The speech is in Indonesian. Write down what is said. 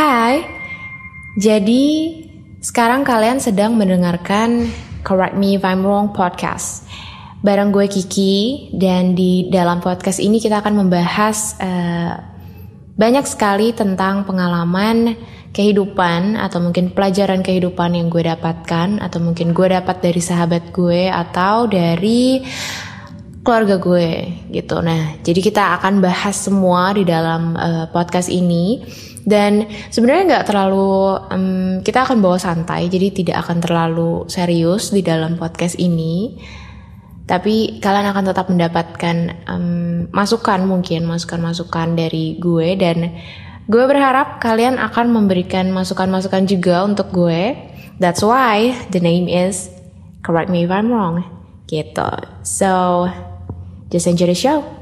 Hai, jadi sekarang kalian sedang mendengarkan Correct Me If I'm Wrong podcast. Bareng gue Kiki dan di dalam podcast ini kita akan membahas uh, banyak sekali tentang pengalaman kehidupan atau mungkin pelajaran kehidupan yang gue dapatkan atau mungkin gue dapat dari sahabat gue atau dari keluarga gue gitu. Nah, jadi kita akan bahas semua di dalam uh, podcast ini dan sebenarnya nggak terlalu um, kita akan bawa santai, jadi tidak akan terlalu serius di dalam podcast ini. Tapi kalian akan tetap mendapatkan um, masukan mungkin masukan-masukan dari gue dan gue berharap kalian akan memberikan masukan-masukan juga untuk gue. That's why the name is Correct Me If I'm Wrong gitu. So Just enjoy the show.